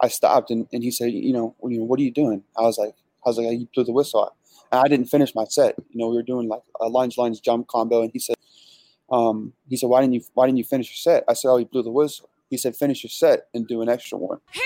I stopped and, and he said, you know, you know, what are you doing? I was like, I was like, you blew the whistle. And I didn't finish my set. You know, we were doing like a lunge, lunge, jump combo, and he said, um, he said, why didn't you, why didn't you finish your set? I said, oh, you blew the whistle. He said, finish your set and do an extra one. Okay,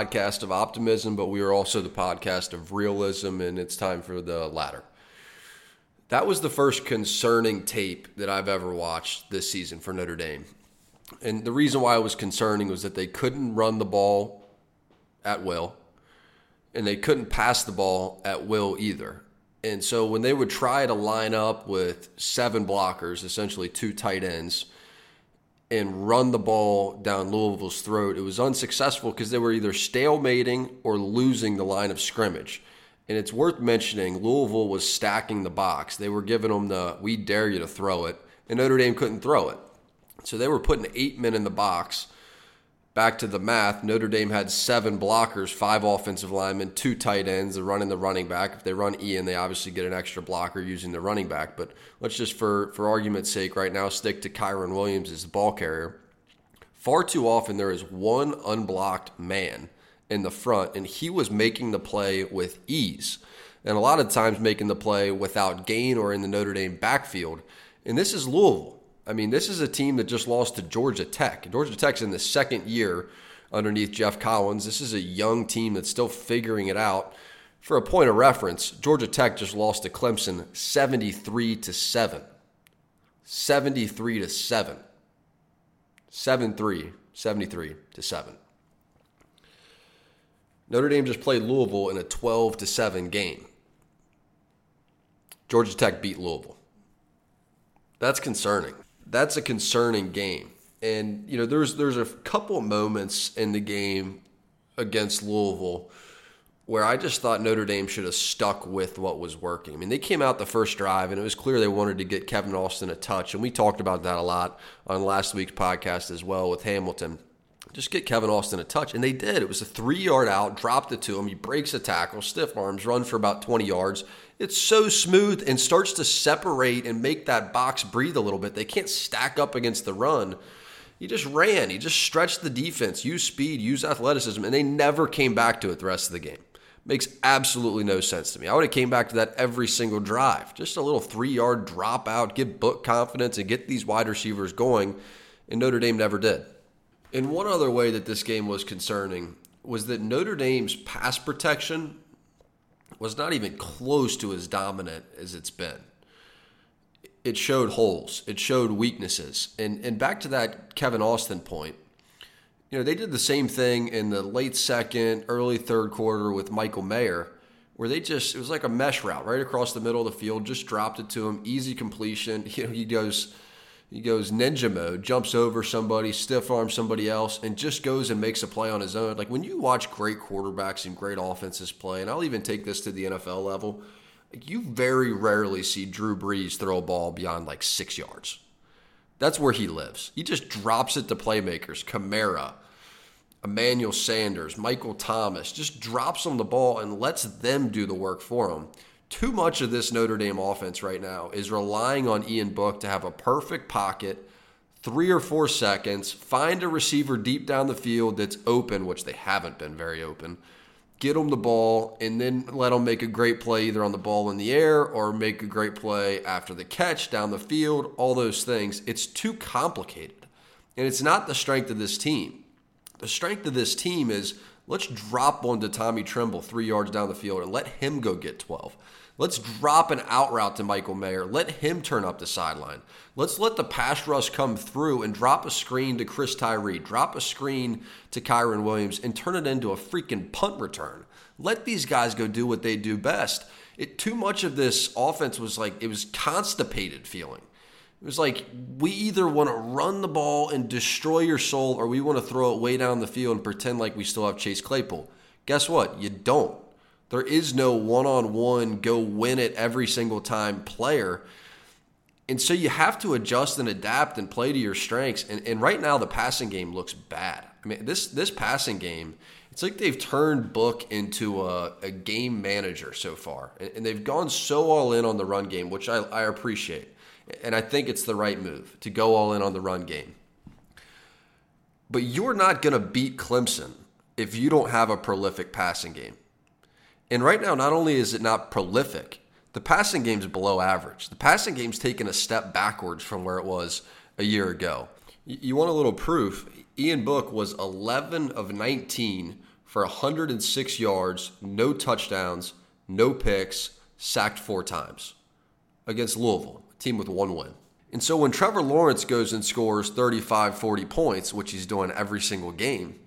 podcast of optimism, but we are also the podcast of realism, and it's time for the latter. That was the first concerning tape that I've ever watched this season for Notre Dame. And the reason why it was concerning was that they couldn't run the ball at will, and they couldn't pass the ball at will either. And so when they would try to line up with seven blockers, essentially two tight ends, and run the ball down Louisville's throat, it was unsuccessful because they were either stalemating or losing the line of scrimmage. And it's worth mentioning Louisville was stacking the box. They were giving them the we dare you to throw it, and Notre Dame couldn't throw it. So they were putting eight men in the box. Back to the math, Notre Dame had seven blockers, five offensive linemen, two tight ends, they're running the running back. If they run Ian, they obviously get an extra blocker using the running back. But let's just, for, for argument's sake, right now stick to Kyren Williams as the ball carrier. Far too often, there is one unblocked man in the front, and he was making the play with ease. And a lot of times making the play without gain or in the Notre Dame backfield. And this is Louisville. I mean, this is a team that just lost to Georgia Tech. Georgia Tech's in the second year underneath Geoff Collins. This is a young team that's still figuring it out. For a point of reference, Georgia Tech just lost to Clemson 73 to 7. 73 to 7. 7 3, 73 to 7. Notre Dame just played Louisville in a 12 to 7 game. Georgia Tech beat Louisville. That's concerning that's a concerning game. And you know, there's there's a couple moments in the game against Louisville where I just thought Notre Dame should have stuck with what was working. I mean, they came out the first drive and it was clear they wanted to get Kevin Austin a touch, and we talked about that a lot on last week's podcast as well with Hamilton. Just get Kevin Austin a touch, and they did. It was a three-yard out, dropped it to him. He breaks a tackle, stiff arms, run for about 20 yards, it's so smooth and starts to separate and make that box breathe a little bit. They can't stack up against the run. He just ran. He just stretched the defense, used speed, used athleticism, and they never came back to it the rest of the game. Makes absolutely no sense to me. I would have came back to that every single drive. Just a little three-yard drop out, give book confidence, and get these wide receivers going. And Notre Dame never did. And one other way that this game was concerning was that Notre Dame's pass protection was not even close to as dominant as it's been. It showed holes, it showed weaknesses. And and back to that Kevin Austin point, you know, they did the same thing in the late second, early third quarter with Michael Mayer, where they just it was like a mesh route right across the middle of the field, just dropped it to him, easy completion. You know, he goes he goes ninja mode, jumps over somebody, stiff arms somebody else, and just goes and makes a play on his own. Like when you watch great quarterbacks and great offenses play, and I'll even take this to the NFL level, like you very rarely see Drew Brees throw a ball beyond like six yards. That's where he lives. He just drops it to playmakers, Kamara, Emmanuel Sanders, Michael Thomas, just drops them the ball and lets them do the work for him too much of this Notre Dame offense right now is relying on Ian Book to have a perfect pocket, three or four seconds, find a receiver deep down the field that's open, which they haven't been very open, get them the ball, and then let them make a great play either on the ball in the air or make a great play after the catch down the field, all those things. It's too complicated. And it's not the strength of this team. The strength of this team is let's drop one to Tommy Tremble three yards down the field and let him go get 12. Let's drop an out route to Michael Mayer. Let him turn up the sideline. Let's let the pass rush come through and drop a screen to Chris Tyree, drop a screen to Kyren Williams, and turn it into a freaking punt return. Let these guys go do what they do best. It too much of this offense was like it was constipated feeling. It was like we either want to run the ball and destroy your soul, or we want to throw it way down the field and pretend like we still have Chase Claypool. Guess what? You don't. There is no one on one, go win it every single time player. And so you have to adjust and adapt and play to your strengths. And, and right now, the passing game looks bad. I mean, this, this passing game, it's like they've turned Book into a, a game manager so far. And, and, they've gone so all in on the run game, which I, I appreciate. And I think it's the right move to go all in on the run game. But you're not going to beat Clemson if you don't have a prolific passing game. And right now, not only is it not prolific, the passing game's below average. The passing game's taken a step backwards from where it was a year ago. You want a little proof? Ian Book was 11 of 19 for 106 yards, no touchdowns, no picks, sacked four times against Louisville, team with one win. And so when Trevor Lawrence goes and scores 35, 40 points, which he's doing every single game,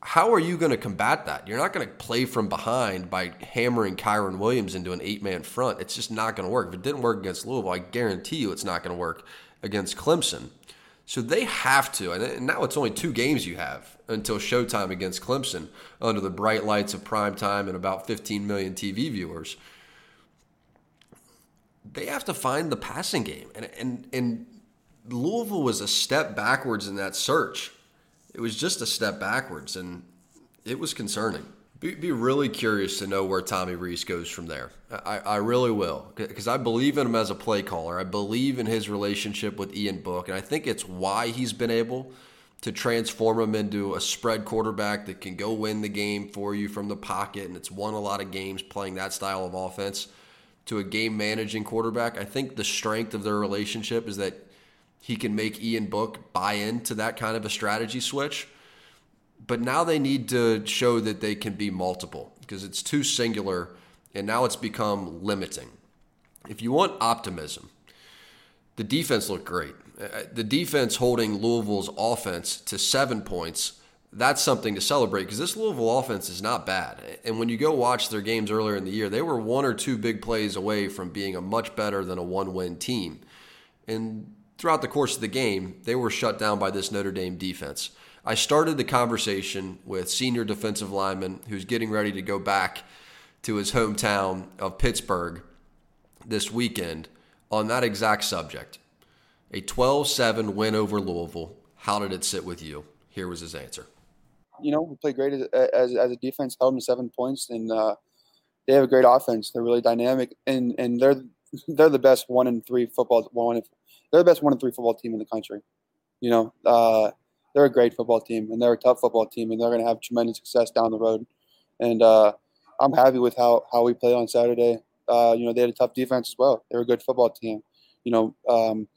how are you going to combat that? You're not going to play from behind by hammering Kyren Williams into an eight man front. It's just not going to work. If it didn't work against Louisville, I guarantee you it's not going to work against Clemson. So they have to, and now it's only two games you have until showtime against Clemson under the bright lights of prime time and about 15 million TV viewers. They have to find the passing game. And, and, and Louisville was a step backwards in that search it was just a step backwards, and it was concerning. Be, be really curious to know where Tommy Rees goes from there. I, I really will, because I believe in him as a play caller. I believe in his relationship with Ian Book, and I think it's why he's been able to transform him into a spread quarterback that can go win the game for you from the pocket, and it's won a lot of games playing that style of offense to a game managing quarterback. I think the strength of their relationship is that he can make Ian Book buy into that kind of a strategy switch. But now they need to show that they can be multiple because it's too singular and now it's become limiting. If you want optimism, the defense looked great. Uh, the defense holding Louisville's offense to seven points, that's something to celebrate because this Louisville offense is not bad. And when you go watch their games earlier in the year, they were one or two big plays away from being a much better than a one win team. And throughout the course of the game, they were shut down by this Notre Dame defense. I started the conversation with senior defensive lineman who's getting ready to go back to his hometown of Pittsburgh this weekend on that exact subject. A 12 7 win over Louisville. How did it sit with you? Here was his answer. You know, we played great as, as, as a defense, held them to seven points, and uh, they have a great offense. They're really dynamic, and, and they're they're the best one in three football one they're the best one in three football team in the country. You know, uh, they're a great football team and they're a tough football team and they're going to have tremendous success down the road. And uh, I'm happy with how, how we played on Saturday. Uh, you know, they had a tough defense as well. They're a good football team. You know, um,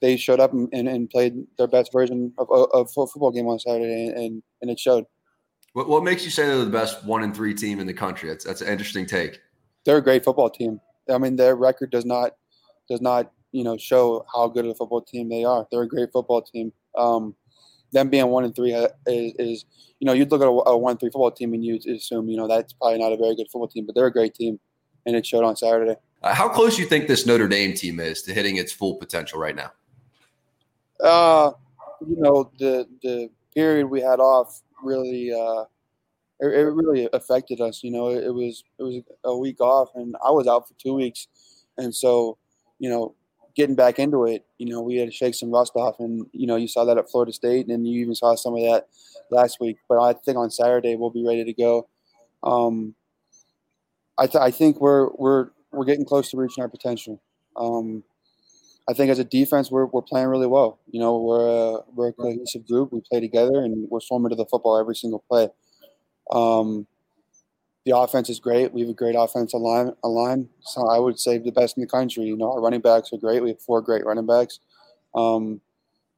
they showed up and, and, and, played their best version of, a football game on Saturday, and, and it showed. What, what makes you say they're the best one in three team in the country? That's that's an interesting take. They're a great football team. I mean, their record does not does not you know show how good of a football team they are. They're a great football team. Um, them being one and three is, is, you know you'd look at a, a one three football team and you'd assume you know that's probably not a very good football team, but they're a great team, and it showed on Saturday. Uh, how close do you think this Notre Dame team is to hitting its full potential right now? Uh, you know the the period we had off really uh, it, it really affected us. You know, it, it was it was a week off, and I was out for two weeks, and so you know getting back into it, you know, we had to shake some rust off, and you know, you saw that at Florida State, and you even saw some of that last week. But I think on Saturday we'll be ready to go. Um, I, th- I think we're we're we're getting close to reaching our potential. Um, I think as a defense, we're, we're playing really well. You know, we're a, we're a cohesive group. We play together, and we're swarming to the football every single play. Um, the offense is great. We have a great offensive line. A line, so I would say the best in the country. You know, our running backs are great. We have four great running backs. Um,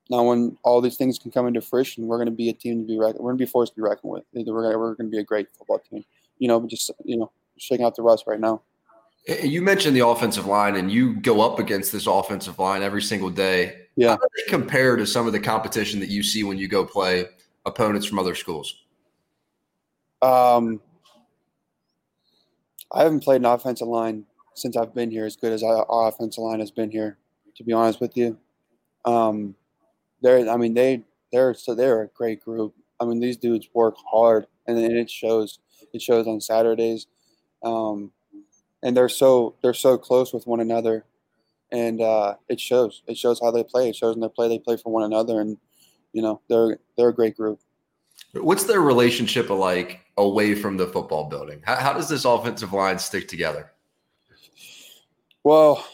now, when all these things can come into fruition, we're going to be a team to be reckoned. We're going to be forced to be reckoned with. We're going, to, we're going to be a great football team. You know, just you know, shaking out the rust right now. You mentioned the offensive line, and you go up against this offensive line every single day. Yeah. How do they compare to some of the competition that you see when you go play opponents from other schools? Um, I haven't played an offensive line since I've been here as good as our offensive line has been here. To be honest with you, um, they're I mean they they're so they're a great group. I mean these dudes work hard, and, and it shows. It shows on Saturdays, um, and they're so they're so close with one another, and uh, it shows. It shows how they play. It shows in their play. They play for one another, and you know they're they're a great group. What's their relationship like away from the football building? How, how does this offensive line stick together? Well,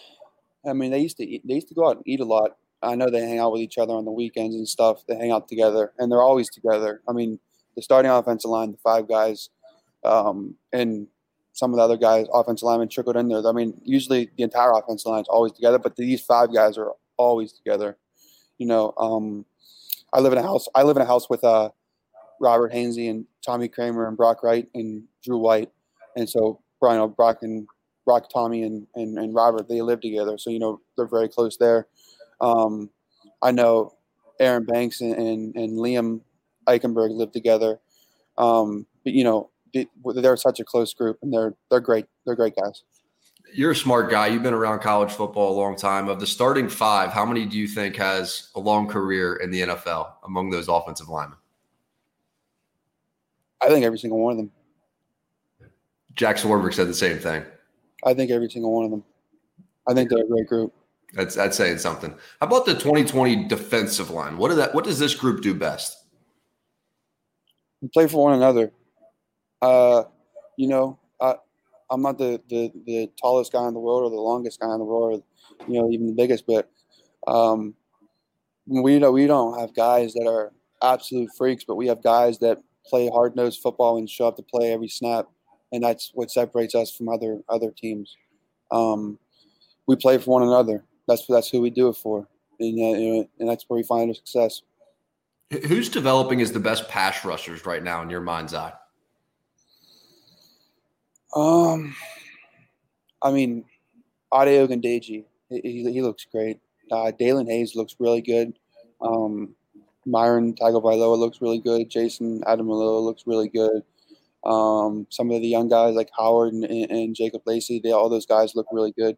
I mean, they used to eat, they used to go out and eat a lot. I know they hang out with each other on the weekends and stuff. They hang out together, and they're always together. I mean, the starting offensive line, the five guys, um, and some of the other guys, offensive linemen trickled in there. I mean, usually the entire offensive line is always together, but these five guys are always together. You know, um, I live in a house. I live in a house with uh, Robert Hainsey and Tommy Kraemer and Brock Wright and Drew White, and so Brian, Brock and Brock, Tommy, and, and, and Robert, they live together. So, you know, they're very close there. Um, I know Aaron Banks and, and, and Liam Eichenberg live together. Um, but, you know, they're such a close group and they're, they're great. They're great guys. You're a smart guy. You've been around college football a long time. Of the starting five, how many do you think has a long career in the NFL among those offensive linemen? I think every single one of them. Jack Swarbrick said the same thing. I think every single one of them. I think they're a great group. That's that's saying something. How about the 2020 defensive line? What did that? What does this group do best? We play for one another. Uh, you know, I, I'm not the, the the tallest guy in the world or the longest guy in the world, or, you know, even the biggest, but um, we don't we don't have guys that are absolute freaks, but we have guys that play hard nosed football and show up to play every snap and that's what separates us from other other teams. Um, we play for one another. That's that's who we do it for, and uh, and that's where we find our success. Who's developing as the best pass rushers right now in your mind's eye? Um, I mean, Ade Ogundeji, he, he looks great. Uh, Daelin Hayes looks really good. Um, Myron Tagovailoa looks really good. Jayson Ademilola looks really good. Um, some of the young guys like Howard and, and Jacob Lacey, they all those guys look really good.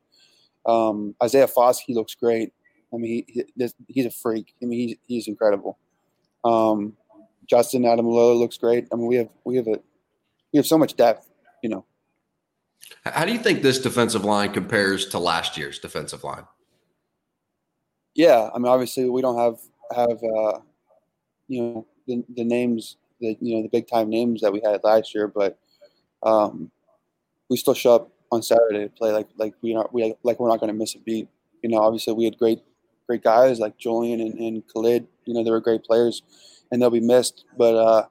Um, Isaiah Foskey looks great. I mean, he, he, he's a freak. I mean, he's, he's incredible. Um, Justin Ademilola looks great. I mean, we have we have a we have so much depth, you know. How do you think this defensive line compares to last year's defensive line? Yeah, I mean, obviously we don't have have uh, you know the, the names the you know the big time names that we had last year, but um, we still show up on Saturday to play like like we are we like we're not going to miss a beat. You know, obviously we had great great guys like Julian and, and Khalid. You know, they were great players, and they'll be missed. But uh,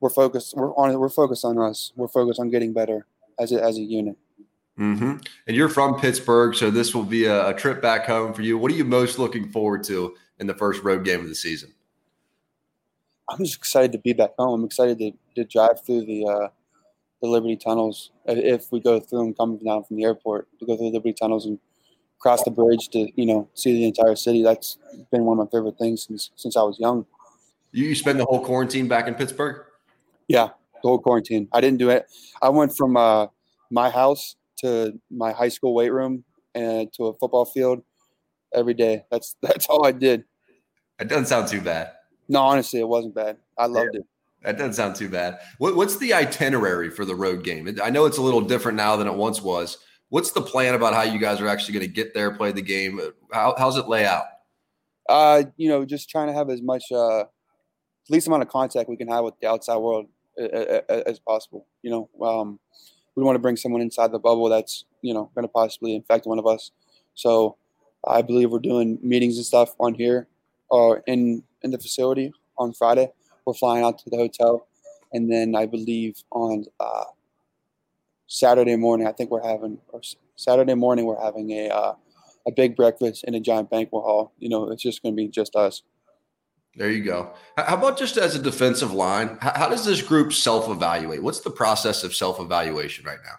we're focused. We're on. We're focused on us. We're focused on getting better as a, as a unit. Mm-hmm. And you're from Pittsburgh, so this will be a, a trip back home for you. What are you most looking forward to in the first road game of the season? I'm just excited to be back home. I'm excited to, to drive through the uh, the Liberty tunnels if we go through them coming down from the airport to go through the Liberty tunnels and cross the bridge to you know see the entire city. That's been one of my favorite things since since I was young. You spend the whole quarantine back in Pittsburgh? Yeah, the whole quarantine. I didn't do it. I went from uh, my house to my high school weight room and to a football field every day. That's that's all I did. It doesn't sound too bad. No, honestly, it wasn't bad. I loved yeah. it. That doesn't sound too bad. What, what's the itinerary for the road game? I know it's a little different now than it once was. What's the plan about how you guys are actually going to get there, play the game? How, how's it lay out? Uh, you know, just trying to have as much, uh, least amount of contact we can have with the outside world as possible. You know, um, we want to bring someone inside the bubble that's you know going to possibly infect one of us. So I believe we're doing meetings and stuff on here or in in the facility on Friday. We're flying out to the hotel, and then I believe on uh, Saturday morning, I think we're having or Saturday morning we're having a uh, a big breakfast in a giant banquet hall. You know, it's just going to be just us. There you go. How about just as a defensive line? How does this group self evaluate? What's the process of self evaluation right now?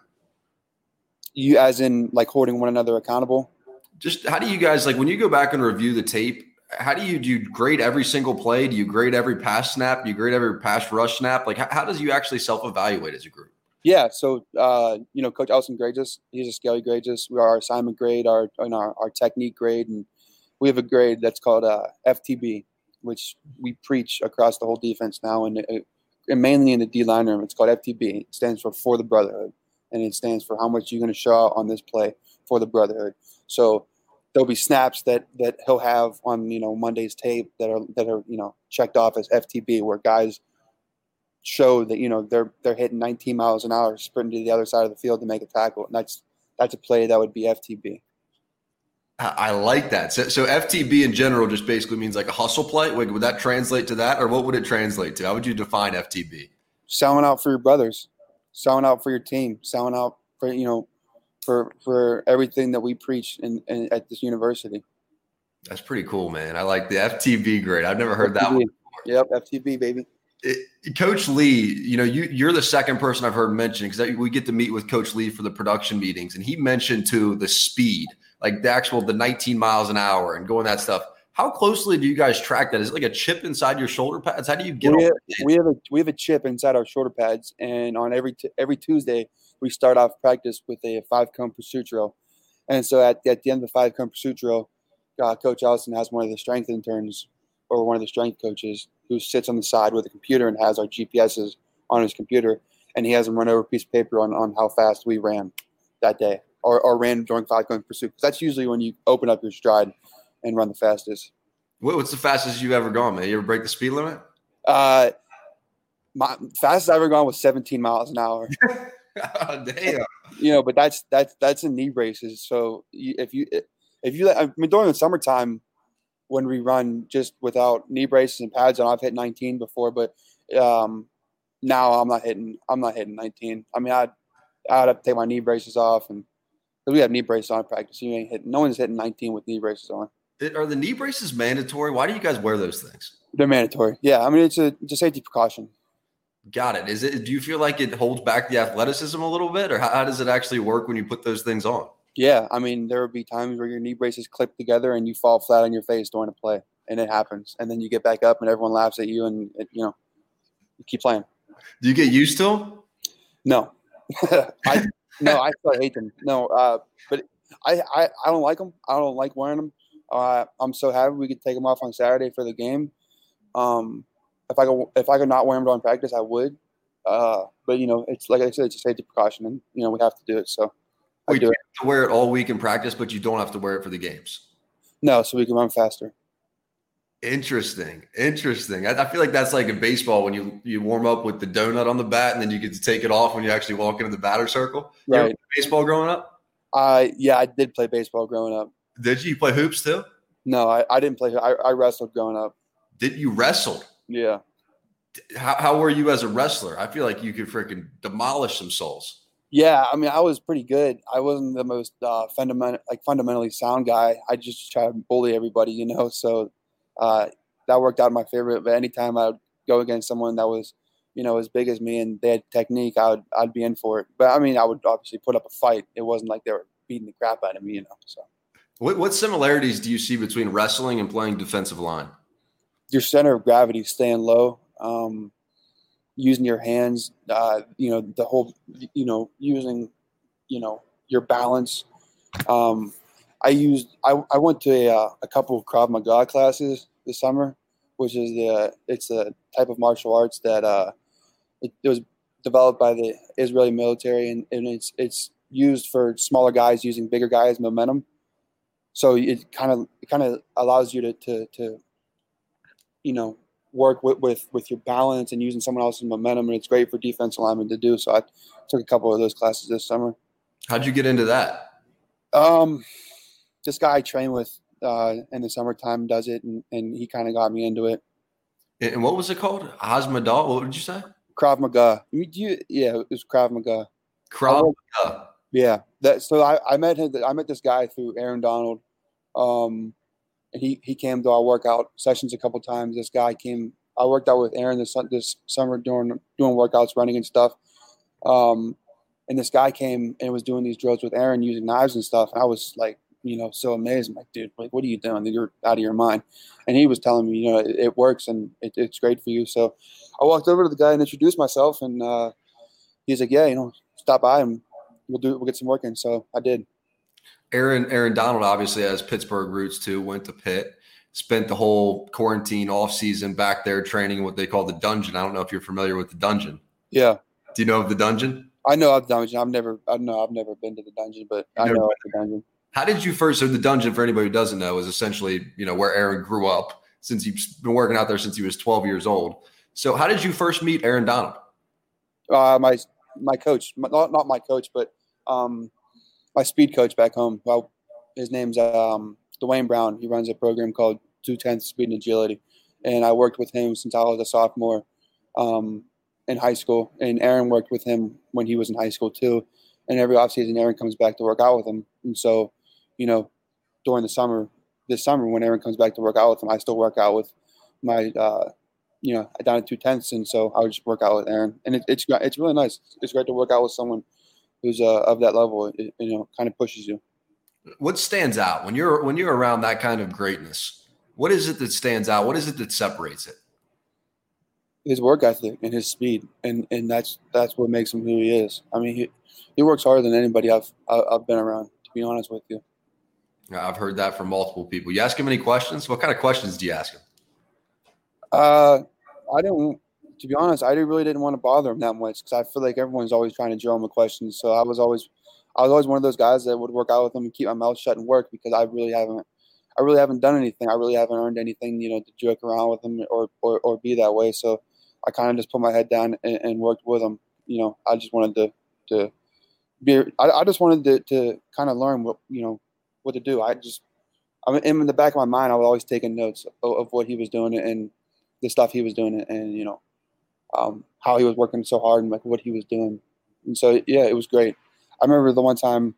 You, as in, like holding one another accountable. Just how do you guys like when you go back and review the tape? How do you do you grade every single play? Do you grade every pass snap? Do you grade every pass rush snap? Like how, how does you actually self evaluate as a group? Yeah, so uh, you know, Coach Elston grades us. He's a scale he grades us. We are our assignment grade, our know, our, our technique grade, and we have a grade that's called uh, FTB, which we preach across the whole defense now, and, uh, and mainly in the D line room. It's called FTB. It stands for for the brotherhood, and it stands for how much you're going to show on this play for the brotherhood. So there'll be snaps that that he'll have on you know Monday's tape that are that are you know checked off as FTB, where guys show that you know they're they're hitting 19 miles an hour sprinting to the other side of the field to make a tackle, and that's that's a play that would be FTB. I like that. So, so FTB in general just basically means like a hustle play. Would, would that translate to that, or what would it translate to? How would you define FTB? Selling out for your brothers, selling out for your team, selling out for you know for for everything that we preach in, in at this university. That's pretty cool, man. I like the FTB grade. I've never heard FTB. that one. Before. Yep, FTB baby. It, Coach Lea, you know, you, you're the second person I've heard mention because we get to meet with Coach Lea for the production meetings, and he mentioned to the speed, like the actual the 19 miles an hour and going that stuff. How closely do you guys track that? Is it like a chip inside your shoulder pads? How do you get? We have, we have a we have a chip inside our shoulder pads, and on every t- every Tuesday we start off practice with a five cone pursuit drill, and so at, at the end of the five cone pursuit drill, uh, Coach Allison has one of the strength interns or one of the strength coaches who sits on the side with a computer and has our GPSs on his computer, and he has them run over a piece of paper on, on how fast we ran that day or, or ran during five cone pursuit. That's usually when you open up your stride and run the fastest. What's the fastest you've ever gone, man? You ever break the speed limit? Uh, my fastest I've ever gone was 17 miles an hour. oh, damn. You know, but that's that's that's in knee braces. So if you if you I mean during the summertime when we run just without knee braces and pads on, I've hit 19 before, but um, now I'm not hitting I'm not hitting 19. I mean, I'd I'd have to take my knee braces off and because we have knee braces on practice. You ain't hitting. No one's hitting 19 with knee braces on. Are the knee braces mandatory? Why do you guys wear those things? They're mandatory. Yeah, I mean it's a it's a safety precaution. Got it. Is it? Do you feel like it holds back the athleticism a little bit, or how, how does it actually work when you put those things on? Yeah, I mean there would be times where your knee braces clip together and you fall flat on your face during a play, and it happens, and then you get back up and everyone laughs at you, and it, you know you keep playing. Do you get used to them? No, I no, I still hate them. No, uh, but I, I I don't like them. I don't like wearing them. Uh, I'm so happy we could take them off on Saturday for the game. Um, if I could, if I could not wear them during practice, I would. Uh, but you know, it's like I said, it's a safety precaution, and you know we have to do it. So I do to wear it all week in practice, but you don't have to wear it for the games. No, so we can run faster. Interesting, interesting. I, I, feel like that's like in baseball when you you warm up with the donut on the bat, and then you get to take it off when you actually walk into the batter circle. Right. baseball growing up? Uh, yeah, I did play baseball growing up. Did you play hoops too? No, I, I didn't play. I, I wrestled growing up. Did you wrestle? Yeah. How, how were you as a wrestler? I feel like you could freaking demolish some souls. Yeah, I mean, I was pretty good. I wasn't the most uh, fundamental, like fundamentally sound guy. I just tried to bully everybody, you know. So uh, that worked out in my favor. But anytime I would go against someone that was, you know, as big as me and they had technique, I would I'd be in for it. But I mean, I would obviously put up a fight. It wasn't like they were beating the crap out of me, you know. So, what what similarities do you see between wrestling and playing defensive line? Your center of gravity staying low. Um, using your hands, uh, you know, the whole, you know, using, you know, your balance. Um, I used, I, I went to a, uh, a couple of Krav Maga classes this summer, which is the, it's a type of martial arts that, uh, it, it was developed by the Israeli military and, and it's, it's used for smaller guys using bigger guys momentum. So it kind of, it kind of allows you to, to, to, you know, work with, with with your balance and using someone else's momentum, and it's great for defense alignment to do. So I took a couple of those classes this summer. How'd you get into that? Um, this guy I train with uh, in the summertime does it, and, and he kind of got me into it. And what was it called? Hazmadal? What did you say? Krav Maga. You, you, yeah, it was Krav Maga. Krav Maga. Yeah, that. So I, I met him. I met this guy through Aaron Donald. Um, and he he came to our workout sessions a couple times. This guy came. I worked out with Aaron this this summer doing doing workouts, running and stuff. Um, and this guy came and was doing these drills with Aaron using knives and stuff. And I was like, you know, so amazed. I'm like, dude, like, what are you doing? You're out of your mind. And he was telling me, you know, it, it works and it, it's great for you. So I walked over to the guy and introduced myself, and uh, he's like, yeah, you know, stop by and we'll do we'll get some work in. So I did. Aaron Aaron Donald obviously has Pittsburgh roots too. Went to Pitt, spent the whole quarantine off season back there training in what they call the dungeon. I don't know if you're familiar with the dungeon. Yeah. Do you know of the dungeon? I know of the dungeon. I've never I know I've never been to the dungeon, but I know of the dungeon. How did you first? So the dungeon, for anybody who doesn't know, is essentially you know where Aaron grew up since he's been working out there since he was 12 years old. So how did you first meet Aaron Donald? Uh, my my coach, not not my coach, but um, my speed coach back home. Well, his name's um, Dwayne Brown. He runs a program called Two Tenths Speed and Agility, and I worked with him since I was a sophomore um, in high school. And Aaron worked with him when he was in high school too. And every offseason, Aaron comes back to work out with him. And so, you know, during the summer, this summer when Aaron comes back to work out with him, I still work out with my, uh, you know, down at two tenths, and so I would just work out with Aaron, and it, it's it's really nice. It's great to work out with someone who's uh, of that level. It, you know, kind of pushes you. What stands out when you're when you're around that kind of greatness? What is it that stands out? What is it that separates it? His work ethic and his speed, and and that's that's what makes him who he is. I mean, he he works harder than anybody I've I've been around. To be honest with you. I've heard that from multiple people. You ask him any questions? What kind of questions do you ask him? Uh, I don't. To be honest, I really didn't want to bother him that much because I feel like everyone's always trying to drill him with questions. So I was always, I was always one of those guys that would work out with him and keep my mouth shut and work because I really haven't, I really haven't done anything. I really haven't earned anything, you know, to joke around with him or or, or be that way. So I kind of just put my head down and, and, worked with him. You know, I just wanted to to be. I, I just wanted to to kind of learn what you know what to do. I just, I mean, in the back of my mind, I was always taking notes of, of what he was doing and the stuff he was doing, and you know, um, how he was working so hard and like what he was doing. And so, yeah, it was great. I remember the one time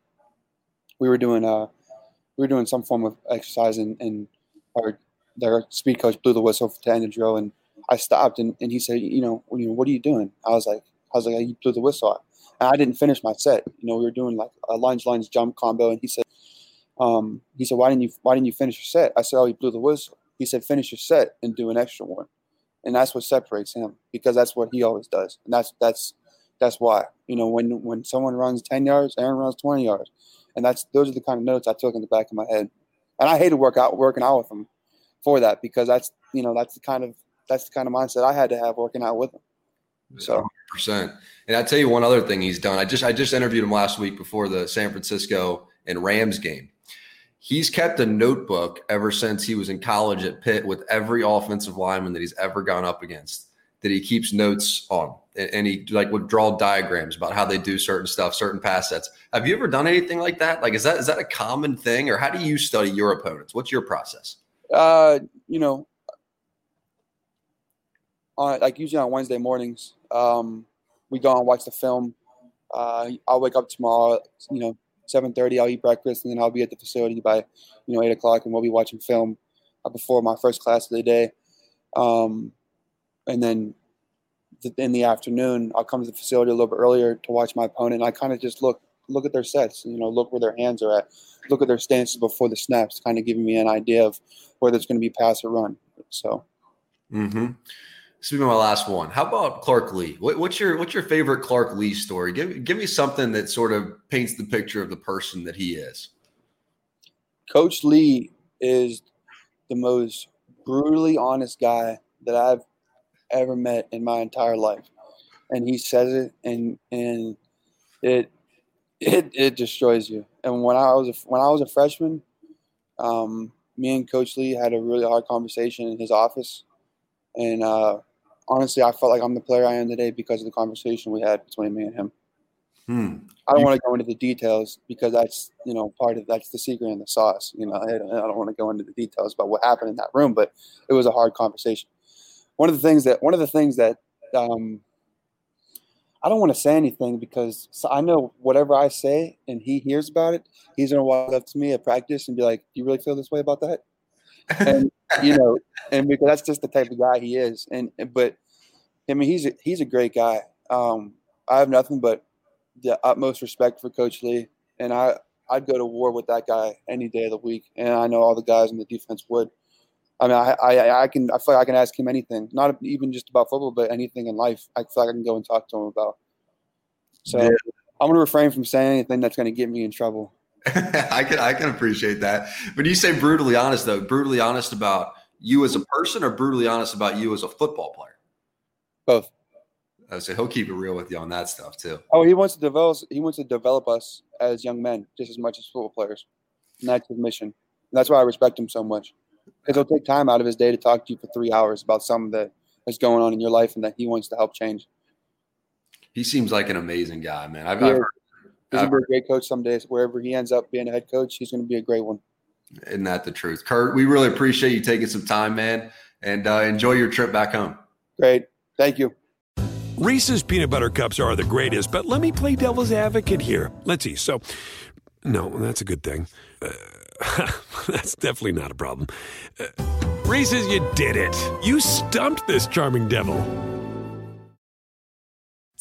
we were doing uh we were doing some form of exercise and, and our their speed coach blew the whistle to end the drill and I stopped and, and he said, you know, you know, what are you doing? I was like, I was like, he blew the whistle. And I didn't finish my set. You know, we were doing like a lunge, lunge, jump combo, and he said, um, he said, why didn't you, why didn't you finish your set? I said, oh, he blew the whistle. He said, finish your set and do an extra one, and that's what separates him because that's what he always does, and that's that's that's why. You know, when when someone runs ten yards, Aaron runs twenty yards, and that's those are the kind of notes I took in the back of my head, and I hated work out working out with him for that because that's you know that's the kind of that's the kind of mindset I had to have working out with him. So percent. And I tell you one other thing he's done. I just I just interviewed him last week before the San Francisco and Rams game. He's kept a notebook ever since he was in college at Pitt with every offensive lineman that he's ever gone up against that he keeps notes on. And he like would draw diagrams about how they do certain stuff, certain pass sets. Have you ever done anything like that? Like, is that is that a common thing, or how do you study your opponents? What's your process? Uh, you know, on like usually on Wednesday mornings, um, we go and watch the film. Uh, I'll wake up tomorrow, you know, seven thirty. I'll eat breakfast, and then I'll be at the facility by you know eight o'clock, and we'll be watching film uh, before my first class of the day. Um, and then th- in the afternoon, I'll come to the facility a little bit earlier to watch my opponent. and I kind of just look look at their sets, you know, look where their hands are at, look at their stances before the snaps, kind of giving me an idea of whether it's going to be pass or run. So. Mm-hmm. This will be my last one. How about Clark Lea? What, what's your what's your favorite Clark Lea story? Give give me something that sort of paints the picture of the person that he is. Coach Lea is the most brutally honest guy that I've ever met in my entire life, and he says it, and and it it it destroys you. And when I was a, when I was a freshman, um, me and Coach Lee had a really hard conversation in his office, and uh, honestly, I felt like I'm the player I am today because of the conversation we had between me and him. Hmm. I don't want to go into the details because that's you know part of that's the secret and the sauce. You know, I, I don't want to go into the details about what happened in that room, but it was a hard conversation. One of the things that one of the things that um, I don't want to say anything because I know whatever I say and he hears about it, he's gonna walk up to me at practice and be like, "Do you really feel this way about that?" And you know, and because that's just the type of guy he is. And but I mean, he's a, he's a great guy. Um, I have nothing but the utmost respect for Coach Lea, and I I'd go to war with that guy any day of the week, and I know all the guys in the defense would. I mean, I, I, I can I feel like I can ask him anything, not even just about football, but anything in life. I feel like I can go and talk to him about. So yeah. I'm going to refrain from saying anything that's going to get me in trouble. I can I can appreciate that. But you say brutally honest though, brutally honest about you as a person, or brutally honest about you as a football player. Both. I say he'll keep it real with you on that stuff too. Oh, he wants to develop. He wants to develop us as young men just as much as football players, and that's his mission. And that's why I respect him so much because he'll take time out of his day to talk to you for three hours about something that is going on in your life and that he wants to help change. He seems like an amazing guy, man. I've, I've heard, he's gonna be a great coach someday. Wherever he ends up being a head coach, he's going to be a great one. Isn't that the truth, Kurt? We really appreciate you taking some time, man, and uh, enjoy your trip back home. Great, thank you. Reese's peanut butter cups are the greatest, but let me play devil's advocate here. Let's see. So, no, that's a good thing. Uh, That's definitely not a problem. Uh, Reese's, you did it. You stumped this charming devil.